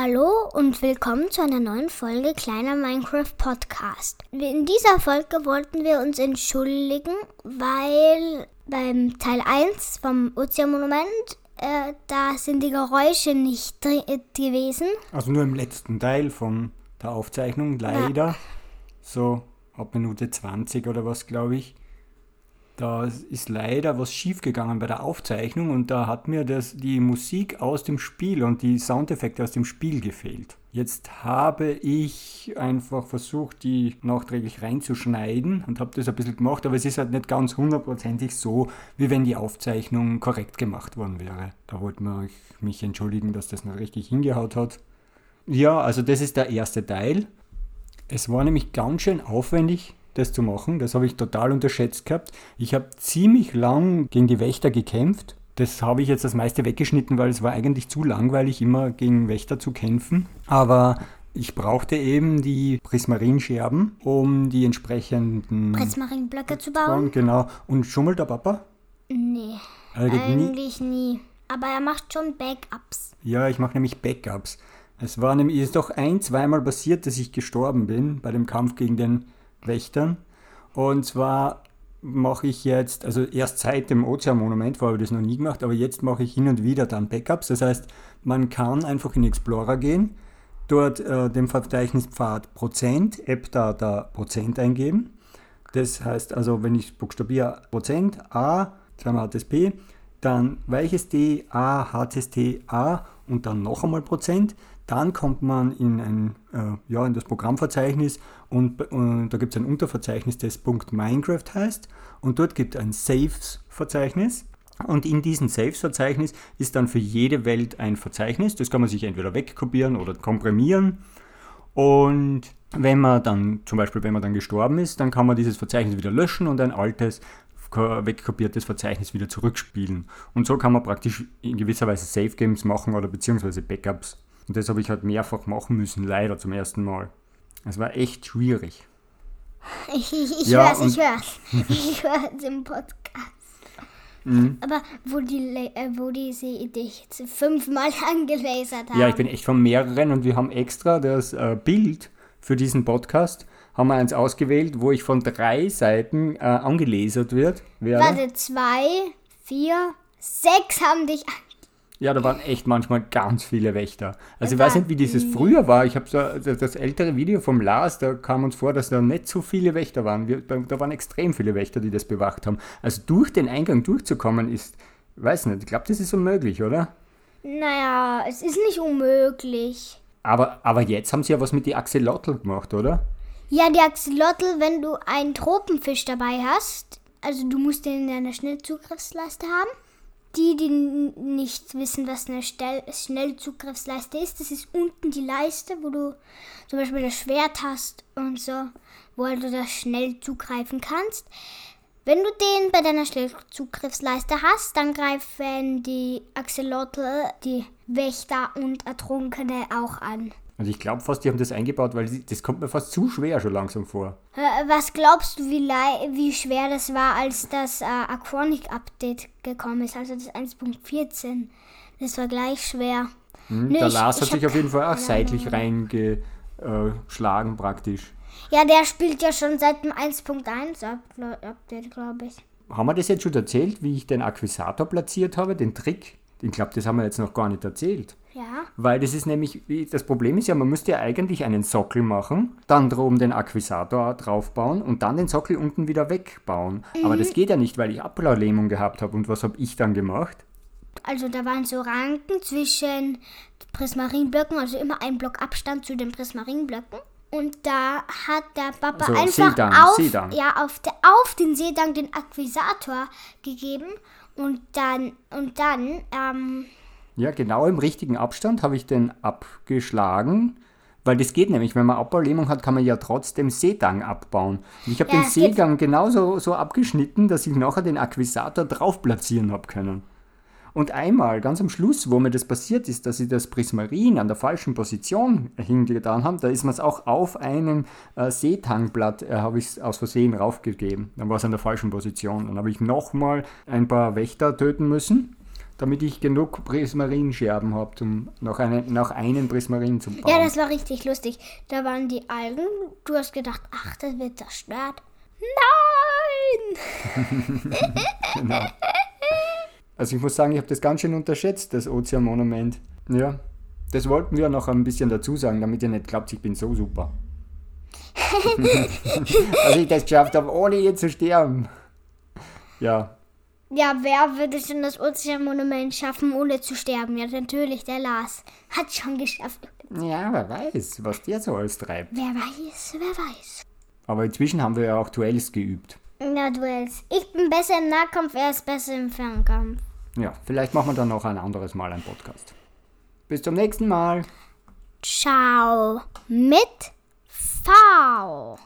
Hallo und willkommen zu einer neuen Folge Kleiner Minecraft Podcast. In dieser Folge wollten wir uns entschuldigen, weil beim Teil 1 vom Ozeanmonument äh, da sind die Geräusche nicht äh, gewesen. Also nur im letzten Teil von der Aufzeichnung, leider. Ja. So ab Minute 20 oder was, glaube ich. Da ist leider was schiefgegangen bei der Aufzeichnung und da hat mir das, die Musik aus dem Spiel und die Soundeffekte aus dem Spiel gefehlt. Jetzt habe ich einfach versucht, die nachträglich reinzuschneiden und habe das ein bisschen gemacht, aber es ist halt nicht ganz hundertprozentig so, wie wenn die Aufzeichnung korrekt gemacht worden wäre. Da wollte man mich entschuldigen, dass das nicht richtig hingehaut hat. Ja, also das ist der erste Teil. Es war nämlich ganz schön aufwendig, das zu machen. Das habe ich total unterschätzt gehabt. Ich habe ziemlich lang gegen die Wächter gekämpft. Das habe ich jetzt das meiste weggeschnitten, weil es war eigentlich zu langweilig, immer gegen Wächter zu kämpfen. Aber ich brauchte eben die Prismarinscherben, um die entsprechenden Prismarinblöcke zu bauen. Genau. Und schummelt der Papa? Nee. Also eigentlich nie. nie. Aber er macht schon Backups. Ja, ich mache nämlich Backups. Es war nämlich, ist doch ein, zweimal passiert, dass ich gestorben bin bei dem Kampf gegen den Wächtern. Und zwar mache ich jetzt, also erst seit dem Ozeanmonument, vorher habe ich das noch nie gemacht, aber jetzt mache ich hin und wieder dann Backups. Das heißt, man kann einfach in Explorer gehen, dort äh, den Verzeichnispfad Prozent, AppData Prozent eingeben. Das heißt also, wenn ich buchstabiere Prozent, A, zweimal HTSP, dann weiches D, A, HTST, A und dann noch einmal Prozent, dann kommt man in, ein, äh, ja, in das Programmverzeichnis und, äh, da gibt es ein Unterverzeichnis, das .minecraft heißt und dort gibt es ein Saves-Verzeichnis und in diesem Saves-Verzeichnis ist dann für jede Welt ein Verzeichnis. Das kann man sich entweder wegkopieren oder komprimieren. Und wenn man dann, zum Beispiel wenn man dann gestorben ist, dann kann man dieses Verzeichnis wieder löschen und ein altes wegkopiertes Verzeichnis wieder zurückspielen. Und so kann man praktisch in gewisser Weise Save Games machen oder beziehungsweise Backups und das habe ich halt mehrfach machen müssen, leider zum ersten Mal. Es war echt schwierig. Ich, ich, ich ja, hör's, ich hör's. Ich hör's im Podcast. Mhm. Aber wo die, äh, wo die sie dich fünfmal angelasert haben. Ja, ich bin echt von mehreren und wir haben extra das äh, Bild für diesen Podcast haben wir eins ausgewählt, wo ich von drei Seiten äh, angelasert wird. Werde. Warte, zwei, vier, sechs haben dich ja, da waren echt manchmal ganz viele Wächter. Also ich weiß nicht, wie dieses früher war. Ich habe so das ältere Video vom Lars, da kam uns vor, dass da nicht so viele Wächter waren. Wir, da, da, waren extrem viele Wächter, die das bewacht haben. Also durch den Eingang durchzukommen ist, weiß nicht, ich glaube, das ist unmöglich, oder? Naja, es ist nicht unmöglich. Aber, aber jetzt haben sie ja was mit die Axolotl gemacht, oder? Ja, die Axolotl, wenn du einen Tropenfisch dabei hast, also du musst den in deiner Schnellzugriffsleiste haben die, die nicht wissen, was eine Schnellzugriffsleiste ist, das ist unten die Leiste, wo du zum Beispiel das Schwert hast und so, wo du da schnell zugreifen kannst. Wenn du den bei deiner Schnellzugriffsleiste hast, dann greifen die Axolotl, die Wächter und Ertrunkene auch an. Also ich glaube fast, die haben das eingebaut, weil das kommt mir fast zu schwer schon langsam vor. Was glaubst du, wie, wie schwer das war, als das äh, Aquanic Update gekommen ist, also das 1.14? Das war gleich schwer. Hm, nee, der Lars hat sich auf jeden Fall auch seitlich reingeschlagen praktisch. Ja, der spielt ja schon seit dem 1.1 Update, glaube ich. Haben wir das jetzt schon erzählt, wie ich den Akquisator platziert habe, den Trick? Ich glaube, das haben wir jetzt noch gar nicht erzählt. Ja. Weil das ist nämlich, das Problem ist ja, man müsste ja eigentlich einen Sockel machen, dann drum den Akquisator draufbauen und dann den Sockel unten wieder wegbauen. Mhm. Aber das geht ja nicht, weil ich Ablauflähmung gehabt habe. Und was habe ich dann gemacht? Also da waren so Ranken zwischen Prismarinblöcken, also immer ein Block Abstand zu den Prismarinblöcken. Und da hat der Papa also einfach Seedang, auf, Seedang. Ja, auf, der, auf den Seedang den Akquisator gegeben und dann, und dann, ähm, ja, genau im richtigen Abstand habe ich den abgeschlagen. Weil das geht nämlich, wenn man Abbaulähmung hat, kann man ja trotzdem Seegang abbauen. Und ich habe ja, den Seegang genauso so abgeschnitten, dass ich nachher den Akquisator drauf platzieren habe können. Und einmal, ganz am Schluss, wo mir das passiert ist, dass ich das Prismarin an der falschen Position hingetan habe, da ist mir es auch auf einem äh, Seetangblatt, äh, habe ich es aus Versehen raufgegeben. Dann war es an der falschen Position. Dann habe ich nochmal ein paar Wächter töten müssen damit ich genug Prismarinscherben habe, um noch, eine, noch einen Prismarin zu bauen. Ja, das war richtig lustig. Da waren die Algen. Du hast gedacht, ach, das wird zerstört. Nein! genau. Also ich muss sagen, ich habe das ganz schön unterschätzt, das Ozeanmonument. Ja, das wollten wir noch ein bisschen dazu sagen, damit ihr nicht glaubt, ich bin so super. Dass ich das geschafft habe, ohne je zu sterben. Ja, Ja, wer würde schon das Ozeanmonument schaffen, ohne zu sterben? Ja, natürlich, der Lars. Hat schon geschafft. ja, wer weiß, was der so alles treibt. Wer weiß, wer weiß. Aber inzwischen haben wir ja auch Duells geübt. Na, Duells. Ich bin besser im Nahkampf, er ist besser im Fernkampf. Ja, vielleicht machen wir dann noch ein anderes Mal einen Podcast. Bis zum nächsten Mal. Ciao. Mit V.